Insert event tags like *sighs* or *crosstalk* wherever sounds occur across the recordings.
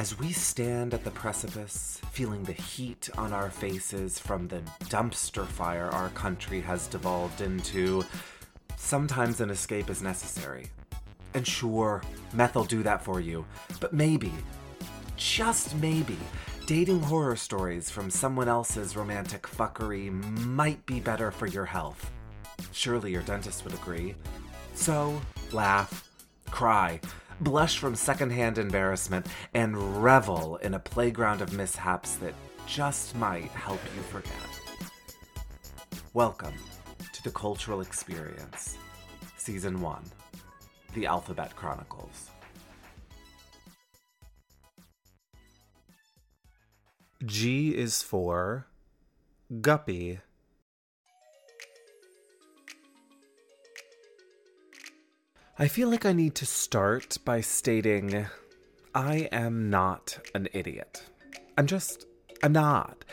As we stand at the precipice, feeling the heat on our faces from the dumpster fire our country has devolved into, sometimes an escape is necessary. And sure, meth will do that for you, but maybe, just maybe, dating horror stories from someone else's romantic fuckery might be better for your health. Surely your dentist would agree. So, laugh, cry, blush from secondhand embarrassment, and revel in a playground of mishaps that just might help you forget. Welcome to the Cultural Experience, Season 1 The Alphabet Chronicles. G is for Guppy. I feel like I need to start by stating I am not an idiot. I'm just, I'm not.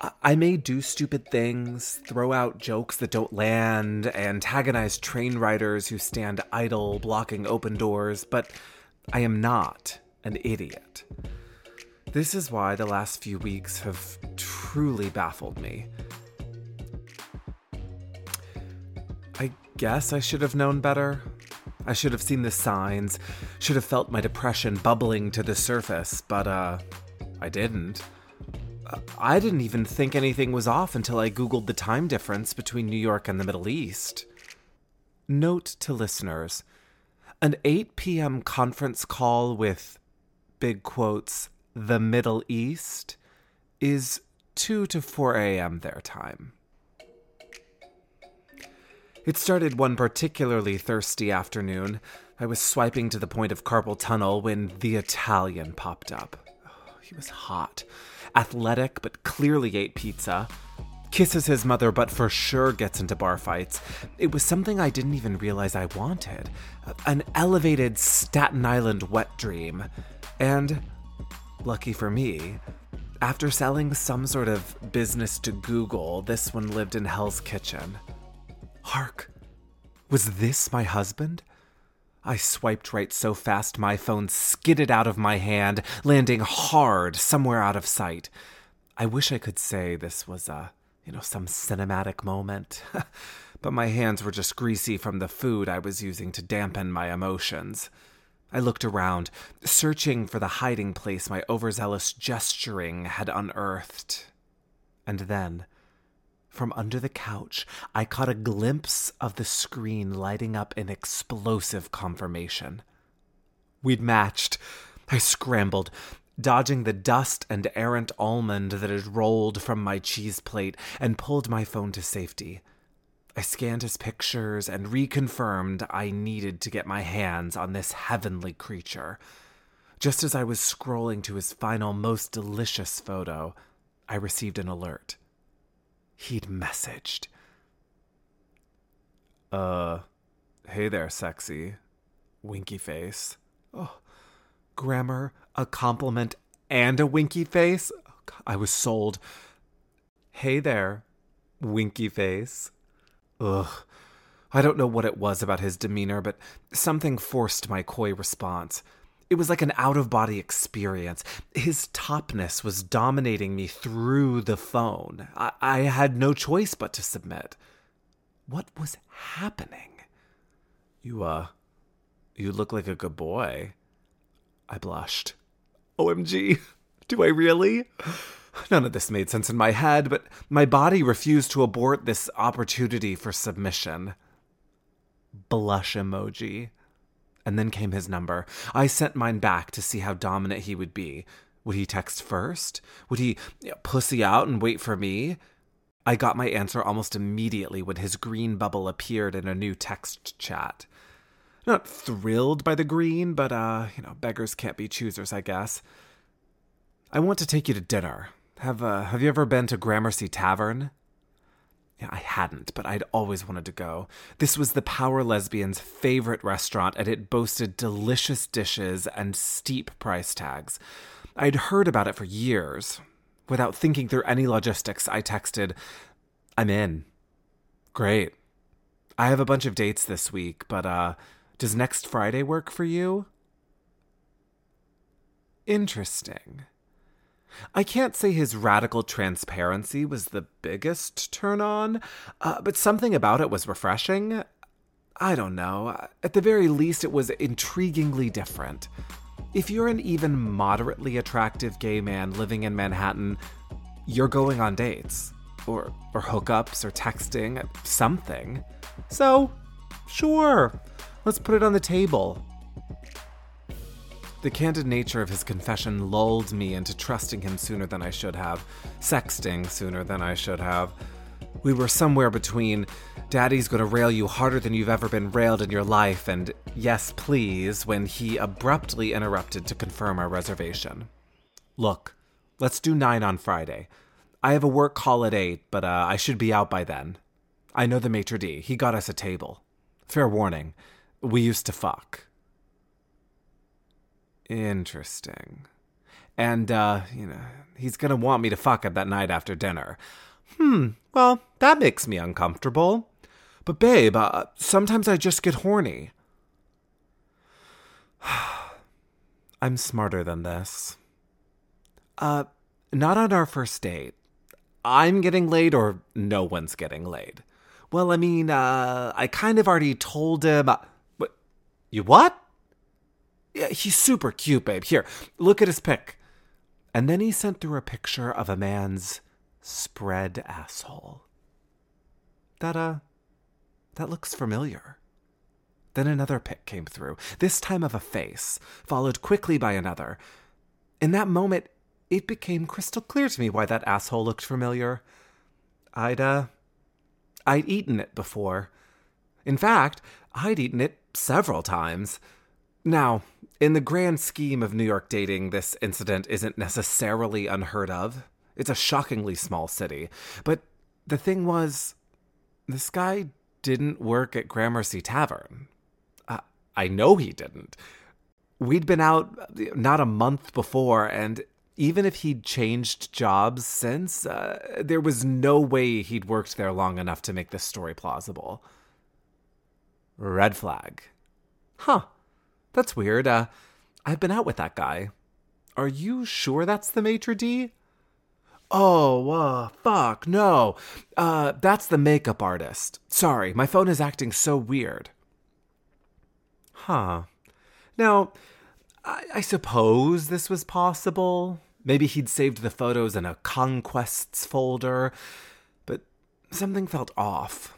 I- I may do stupid things, throw out jokes that don't land, antagonize train riders who stand idle, blocking open doors, but I am not an idiot. This is why the last few weeks have truly baffled me. I guess I should have known better. I should have seen the signs, should have felt my depression bubbling to the surface, but, uh, I didn't. I didn't even think anything was off until I Googled the time difference between New York and the Middle East. Note to listeners an 8 p.m. conference call with, big quotes, the Middle East is 2 to 4 a.m. their time. It started one particularly thirsty afternoon. I was swiping to the point of carpal tunnel when the Italian popped up. Oh, he was hot, athletic, but clearly ate pizza. Kisses his mother, but for sure gets into bar fights. It was something I didn't even realize I wanted an elevated Staten Island wet dream. And, lucky for me, after selling some sort of business to Google, this one lived in Hell's Kitchen. Hark! Was this my husband? I swiped right so fast my phone skidded out of my hand, landing hard somewhere out of sight. I wish I could say this was a, you know, some cinematic moment, *laughs* but my hands were just greasy from the food I was using to dampen my emotions. I looked around, searching for the hiding place my overzealous gesturing had unearthed. And then, from under the couch, I caught a glimpse of the screen lighting up in explosive confirmation. We'd matched. I scrambled, dodging the dust and errant almond that had rolled from my cheese plate, and pulled my phone to safety. I scanned his pictures and reconfirmed I needed to get my hands on this heavenly creature. Just as I was scrolling to his final, most delicious photo, I received an alert. He'd messaged. Uh, hey there, sexy. Winky face. Oh, grammar, a compliment, and a winky face? Oh, God, I was sold. Hey there, winky face. Ugh. I don't know what it was about his demeanor, but something forced my coy response. It was like an out of body experience. His topness was dominating me through the phone. I-, I had no choice but to submit. What was happening? You, uh, you look like a good boy. I blushed. OMG, do I really? None of this made sense in my head, but my body refused to abort this opportunity for submission. Blush emoji. And then came his number. I sent mine back to see how dominant he would be. Would he text first? Would he pussy out and wait for me? I got my answer almost immediately when his green bubble appeared in a new text chat. Not thrilled by the green, but, uh, you know, beggars can't be choosers, I guess. I want to take you to dinner. Have, uh, have you ever been to Gramercy Tavern? Yeah, I hadn't, but I'd always wanted to go. This was the Power Lesbian's favorite restaurant, and it boasted delicious dishes and steep price tags. I'd heard about it for years. Without thinking through any logistics, I texted, I'm in. Great. I have a bunch of dates this week, but uh, does next Friday work for you? Interesting. I can't say his radical transparency was the biggest turn on, uh, but something about it was refreshing. I don't know. At the very least, it was intriguingly different. If you're an even moderately attractive gay man living in Manhattan, you're going on dates, or, or hookups, or texting, something. So, sure, let's put it on the table. The candid nature of his confession lulled me into trusting him sooner than I should have, sexting sooner than I should have. We were somewhere between Daddy's gonna rail you harder than you've ever been railed in your life and yes, please, when he abruptly interrupted to confirm our reservation. Look, let's do 9 on Friday. I have a work call at 8, but uh, I should be out by then. I know the maitre d'. He got us a table. Fair warning, we used to fuck. Interesting. And, uh, you know, he's gonna want me to fuck at that night after dinner. Hmm, well, that makes me uncomfortable. But, babe, uh, sometimes I just get horny. *sighs* I'm smarter than this. Uh, not on our first date. I'm getting laid or no one's getting laid. Well, I mean, uh, I kind of already told him. Uh, what? You what? Yeah, he's super cute, babe. Here, look at his pic. And then he sent through a picture of a man's spread asshole. That, uh, that looks familiar. Then another pic came through, this time of a face, followed quickly by another. In that moment, it became crystal clear to me why that asshole looked familiar. I'd, uh, I'd eaten it before. In fact, I'd eaten it several times. Now, in the grand scheme of New York dating, this incident isn't necessarily unheard of. It's a shockingly small city. But the thing was, this guy didn't work at Gramercy Tavern. Uh, I know he didn't. We'd been out not a month before, and even if he'd changed jobs since, uh, there was no way he'd worked there long enough to make this story plausible. Red flag. Huh. That's weird. Uh, I've been out with that guy. Are you sure that's the maitre d'? Oh, uh, fuck, no. Uh, that's the makeup artist. Sorry, my phone is acting so weird. Huh. Now, I, I suppose this was possible. Maybe he'd saved the photos in a conquests folder, but something felt off.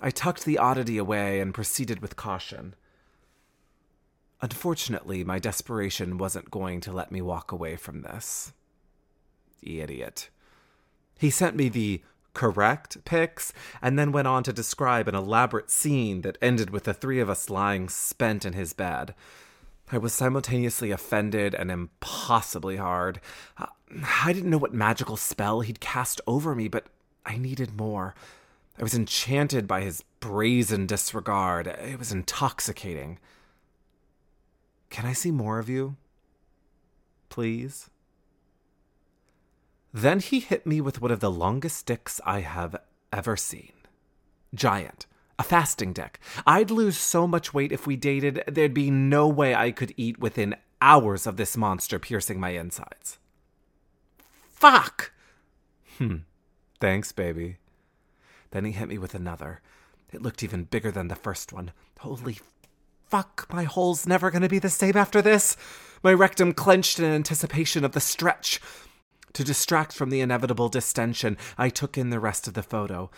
I tucked the oddity away and proceeded with caution. Unfortunately, my desperation wasn't going to let me walk away from this. The idiot. He sent me the correct pics and then went on to describe an elaborate scene that ended with the three of us lying spent in his bed. I was simultaneously offended and impossibly hard. Uh, I didn't know what magical spell he'd cast over me, but I needed more. I was enchanted by his brazen disregard. It was intoxicating. Can I see more of you? Please? Then he hit me with one of the longest sticks I have ever seen. Giant. A fasting dick. I'd lose so much weight if we dated, there'd be no way I could eat within hours of this monster piercing my insides. Fuck! Hmm. Thanks, baby. Then he hit me with another. It looked even bigger than the first one. Holy fuck, my hole's never gonna be the same after this. My rectum clenched in anticipation of the stretch. To distract from the inevitable distension, I took in the rest of the photo.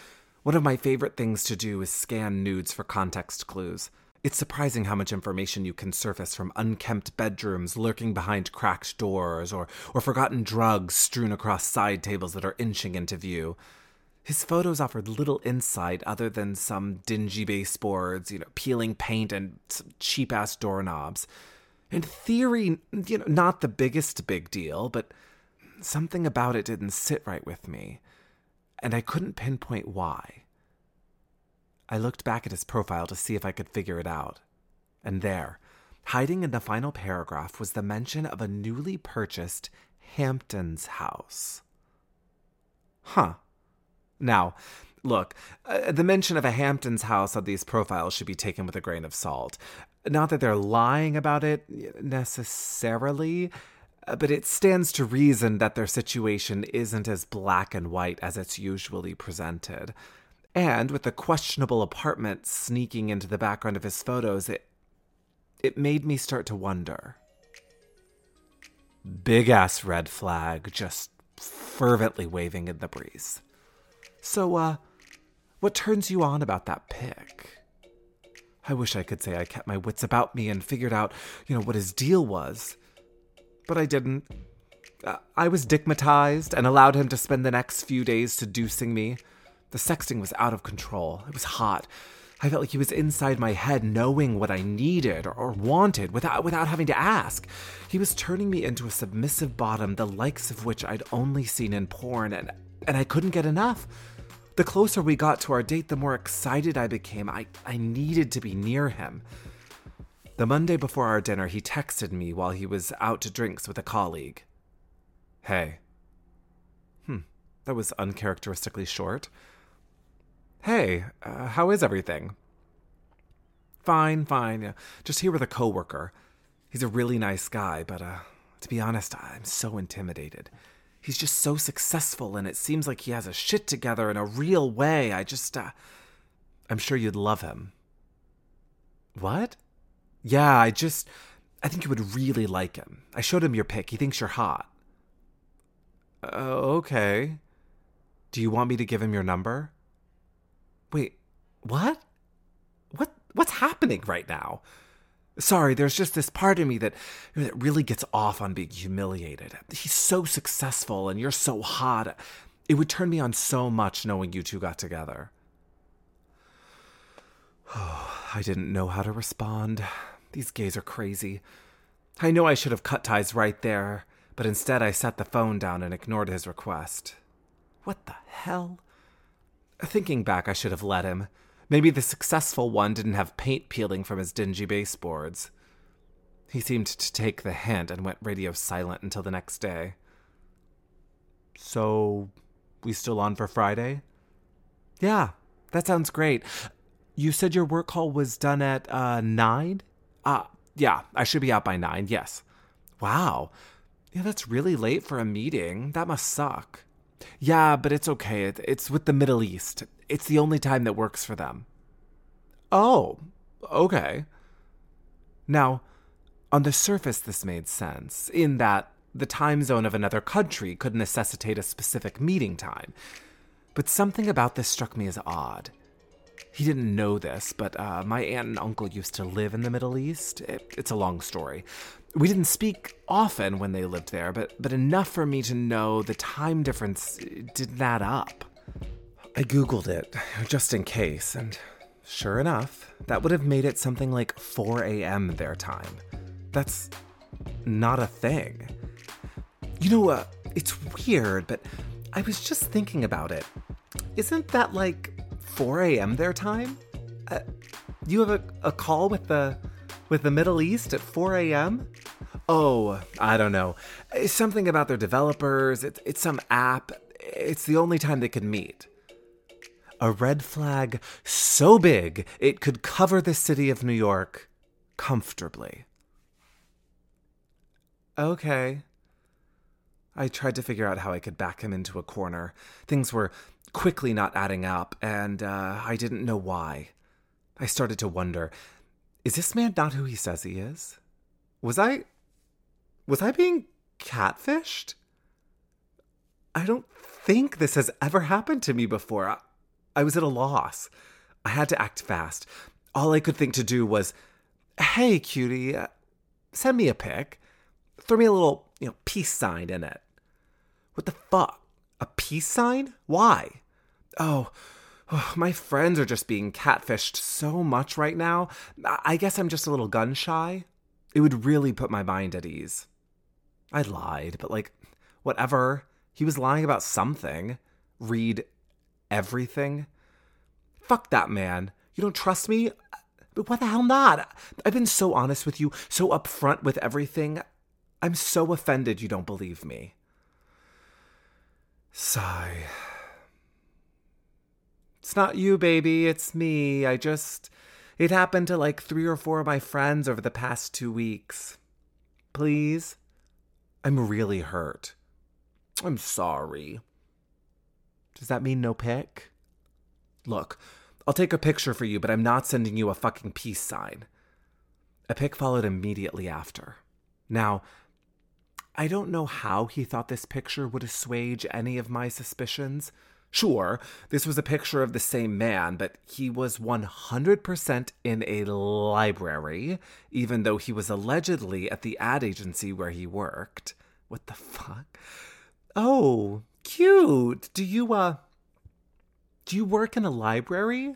One of my favorite things to do is scan nudes for context clues. It's surprising how much information you can surface from unkempt bedrooms lurking behind cracked doors or, or forgotten drugs strewn across side tables that are inching into view. His photos offered little insight other than some dingy baseboards, you know, peeling paint and cheap ass doorknobs. In theory, you know, not the biggest big deal, but something about it didn't sit right with me, and I couldn't pinpoint why. I looked back at his profile to see if I could figure it out. And there, hiding in the final paragraph, was the mention of a newly purchased Hamptons house. Huh. Now, look, uh, the mention of a Hamptons house on these profiles should be taken with a grain of salt. Not that they're lying about it necessarily, uh, but it stands to reason that their situation isn't as black and white as it's usually presented. And with the questionable apartment sneaking into the background of his photos, it it made me start to wonder. Big ass red flag just fervently waving in the breeze. So, uh, what turns you on about that pic? I wish I could say I kept my wits about me and figured out, you know, what his deal was. But I didn't. Uh, I was digmatized and allowed him to spend the next few days seducing me. The sexting was out of control. It was hot. I felt like he was inside my head knowing what I needed or wanted without without having to ask. He was turning me into a submissive bottom the likes of which I'd only seen in porn and and I couldn't get enough. The closer we got to our date, the more excited I became. I, I needed to be near him. The Monday before our dinner, he texted me while he was out to drinks with a colleague. Hey. Hmm, that was uncharacteristically short. Hey, uh, how is everything? Fine, fine. Just here with a coworker. He's a really nice guy, but uh, to be honest, I'm so intimidated. He's just so successful, and it seems like he has a shit together in a real way. I just, uh, I'm sure you'd love him. What? Yeah, I just, I think you would really like him. I showed him your pic. He thinks you're hot. Uh, okay. Do you want me to give him your number? Wait, what? What what's happening right now? Sorry, there's just this part of me that, that really gets off on being humiliated. He's so successful and you're so hot. It would turn me on so much knowing you two got together. Oh, *sighs* I didn't know how to respond. These gays are crazy. I know I should have cut ties right there, but instead I set the phone down and ignored his request. What the hell? Thinking back, I should have let him. Maybe the successful one didn't have paint peeling from his dingy baseboards. He seemed to take the hint and went radio silent until the next day. So, we still on for Friday? Yeah, that sounds great. You said your work call was done at uh 9? Uh yeah, I should be out by 9. Yes. Wow. Yeah, that's really late for a meeting. That must suck. Yeah, but it's okay. It's with the Middle East. It's the only time that works for them. Oh, okay. Now, on the surface, this made sense, in that the time zone of another country could necessitate a specific meeting time. But something about this struck me as odd. He didn't know this, but uh, my aunt and uncle used to live in the Middle East. It, it's a long story. We didn't speak often when they lived there, but, but enough for me to know the time difference didn't add up. I googled it, just in case, and sure enough, that would have made it something like 4 a.m. their time. That's not a thing. You know, uh, it's weird, but I was just thinking about it. Isn't that like 4 a.m. their time? Uh, you have a, a call with the with the Middle East at 4 a.m. Oh, I don't know. It's something about their developers. It's it's some app. It's the only time they could meet. A red flag so big it could cover the city of New York comfortably. Okay. I tried to figure out how I could back him into a corner. Things were quickly not adding up, and uh, I didn't know why. I started to wonder is this man not who he says he is? Was I. Was I being catfished? I don't think this has ever happened to me before. I, I was at a loss. I had to act fast. All I could think to do was, hey, cutie, uh, send me a pic. Throw me a little, you know, peace sign in it. What the fuck? A peace sign? Why? Oh, oh, my friends are just being catfished so much right now. I guess I'm just a little gun shy. It would really put my mind at ease. I lied, but like, whatever. He was lying about something. Read everything. Fuck that man. You don't trust me? But why the hell not? I've been so honest with you, so upfront with everything. I'm so offended you don't believe me. Sigh. It's not you, baby, it's me. I just. It happened to like three or four of my friends over the past two weeks. Please? I'm really hurt. I'm sorry. Does that mean no pic? Look, I'll take a picture for you, but I'm not sending you a fucking peace sign. A pic followed immediately after. Now, I don't know how he thought this picture would assuage any of my suspicions. Sure, this was a picture of the same man, but he was 100% in a library, even though he was allegedly at the ad agency where he worked. What the fuck? Oh, cute. Do you, uh, do you work in a library?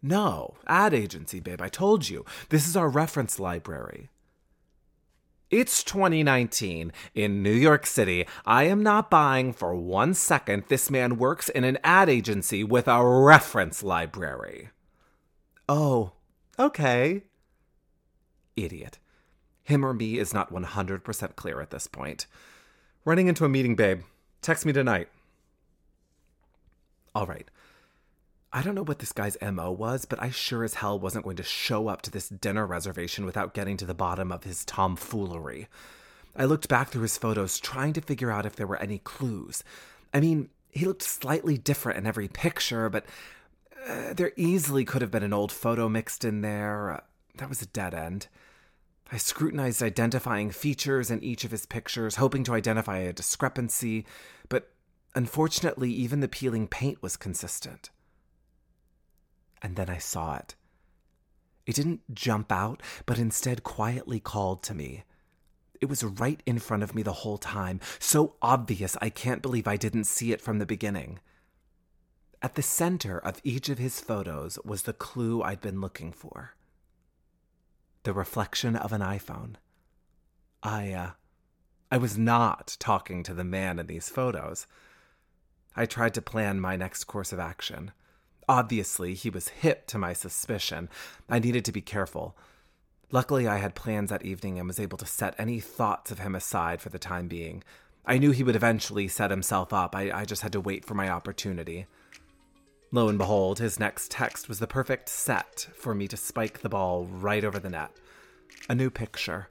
No, ad agency, babe. I told you. This is our reference library. It's 2019 in New York City. I am not buying for one second this man works in an ad agency with a reference library. Oh, okay. Idiot. Him or me is not 100% clear at this point. Running into a meeting, babe. Text me tonight. All right. I don't know what this guy's MO was, but I sure as hell wasn't going to show up to this dinner reservation without getting to the bottom of his tomfoolery. I looked back through his photos, trying to figure out if there were any clues. I mean, he looked slightly different in every picture, but uh, there easily could have been an old photo mixed in there. Uh, that was a dead end. I scrutinized identifying features in each of his pictures, hoping to identify a discrepancy, but unfortunately, even the peeling paint was consistent and then I saw it. It didn't jump out, but instead quietly called to me. It was right in front of me the whole time, so obvious I can't believe I didn't see it from the beginning. At the center of each of his photos was the clue I'd been looking for the reflection of an iPhone. I, uh, I was not talking to the man in these photos. I tried to plan my next course of action. Obviously, he was hip to my suspicion. I needed to be careful. Luckily, I had plans that evening and was able to set any thoughts of him aside for the time being. I knew he would eventually set himself up. I, I just had to wait for my opportunity. Lo and behold, his next text was the perfect set for me to spike the ball right over the net. A new picture.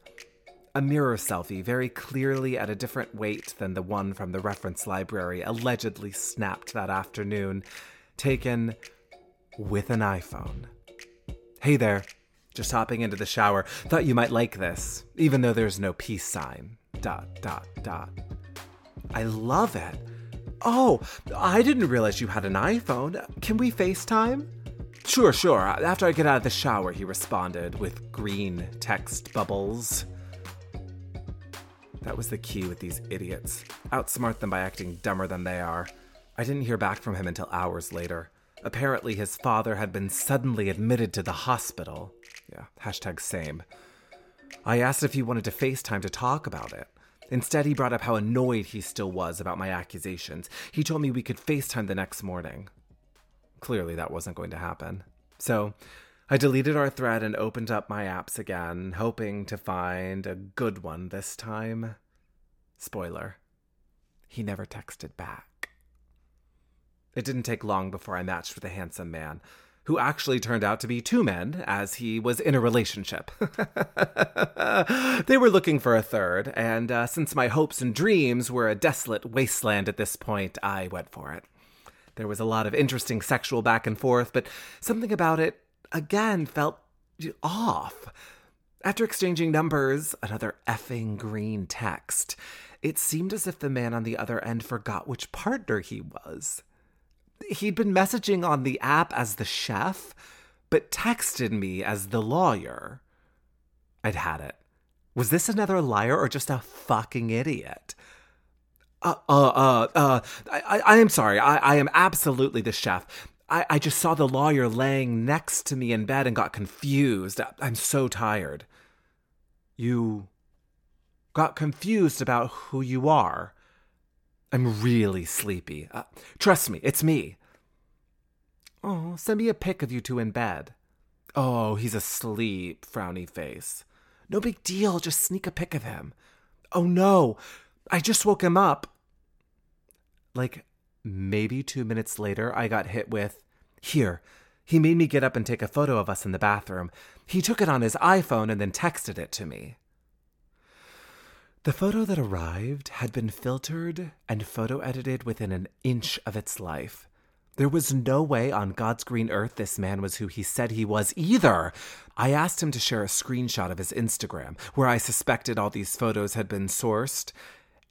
A mirror selfie, very clearly at a different weight than the one from the reference library, allegedly snapped that afternoon taken with an iPhone. Hey there, just hopping into the shower. Thought you might like this, even though there's no peace sign. Dot, dot, dot. I love it. Oh, I didn't realize you had an iPhone. Can we FaceTime? Sure, sure. After I get out of the shower, he responded with green text bubbles. That was the key with these idiots. Outsmart them by acting dumber than they are. I didn't hear back from him until hours later. Apparently, his father had been suddenly admitted to the hospital. Yeah, hashtag same. I asked if he wanted to FaceTime to talk about it. Instead, he brought up how annoyed he still was about my accusations. He told me we could FaceTime the next morning. Clearly, that wasn't going to happen. So, I deleted our thread and opened up my apps again, hoping to find a good one this time. Spoiler. He never texted back. It didn't take long before I matched with a handsome man, who actually turned out to be two men, as he was in a relationship. *laughs* they were looking for a third, and uh, since my hopes and dreams were a desolate wasteland at this point, I went for it. There was a lot of interesting sexual back and forth, but something about it, again, felt off. After exchanging numbers, another effing green text, it seemed as if the man on the other end forgot which partner he was he'd been messaging on the app as the chef, but texted me as the lawyer. I'd had it. Was this another liar or just a fucking idiot? Uh, uh, uh, uh, I, I am sorry. I, I am absolutely the chef. I, I just saw the lawyer laying next to me in bed and got confused. I'm so tired. You got confused about who you are. I'm really sleepy. Uh, trust me, it's me. Oh, send me a pic of you two in bed. Oh, he's asleep, frowny face. No big deal, just sneak a pic of him. Oh no, I just woke him up. Like, maybe two minutes later, I got hit with, Here, he made me get up and take a photo of us in the bathroom. He took it on his iPhone and then texted it to me. The photo that arrived had been filtered and photo edited within an inch of its life. There was no way on God's green earth this man was who he said he was either. I asked him to share a screenshot of his Instagram, where I suspected all these photos had been sourced,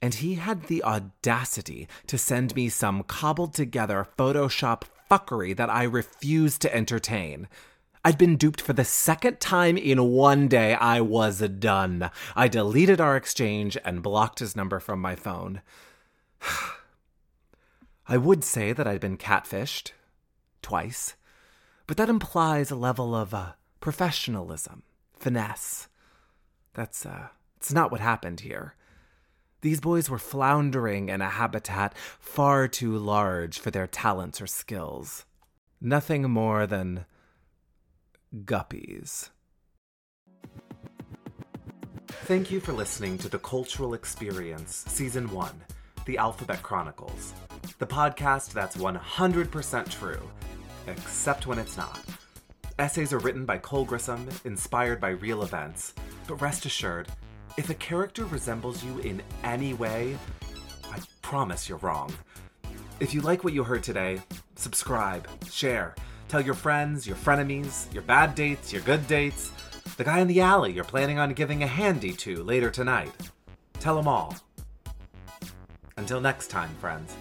and he had the audacity to send me some cobbled together Photoshop fuckery that I refused to entertain. I'd been duped for the second time in one day. I was done. I deleted our exchange and blocked his number from my phone. *sighs* I would say that I'd been catfished twice, but that implies a level of uh, professionalism, finesse. That's uh, it's not what happened here. These boys were floundering in a habitat far too large for their talents or skills. Nothing more than guppies. Thank you for listening to The Cultural Experience, Season 1, The Alphabet Chronicles, the podcast that's 100% true, except when it's not. Essays are written by Cole Grissom, inspired by real events, but rest assured, if a character resembles you in any way, I promise you're wrong. If you like what you heard today, subscribe, share, tell your friends, your frenemies, your bad dates, your good dates, the guy in the alley you're planning on giving a handy to later tonight. Tell them all. Until next time, friends.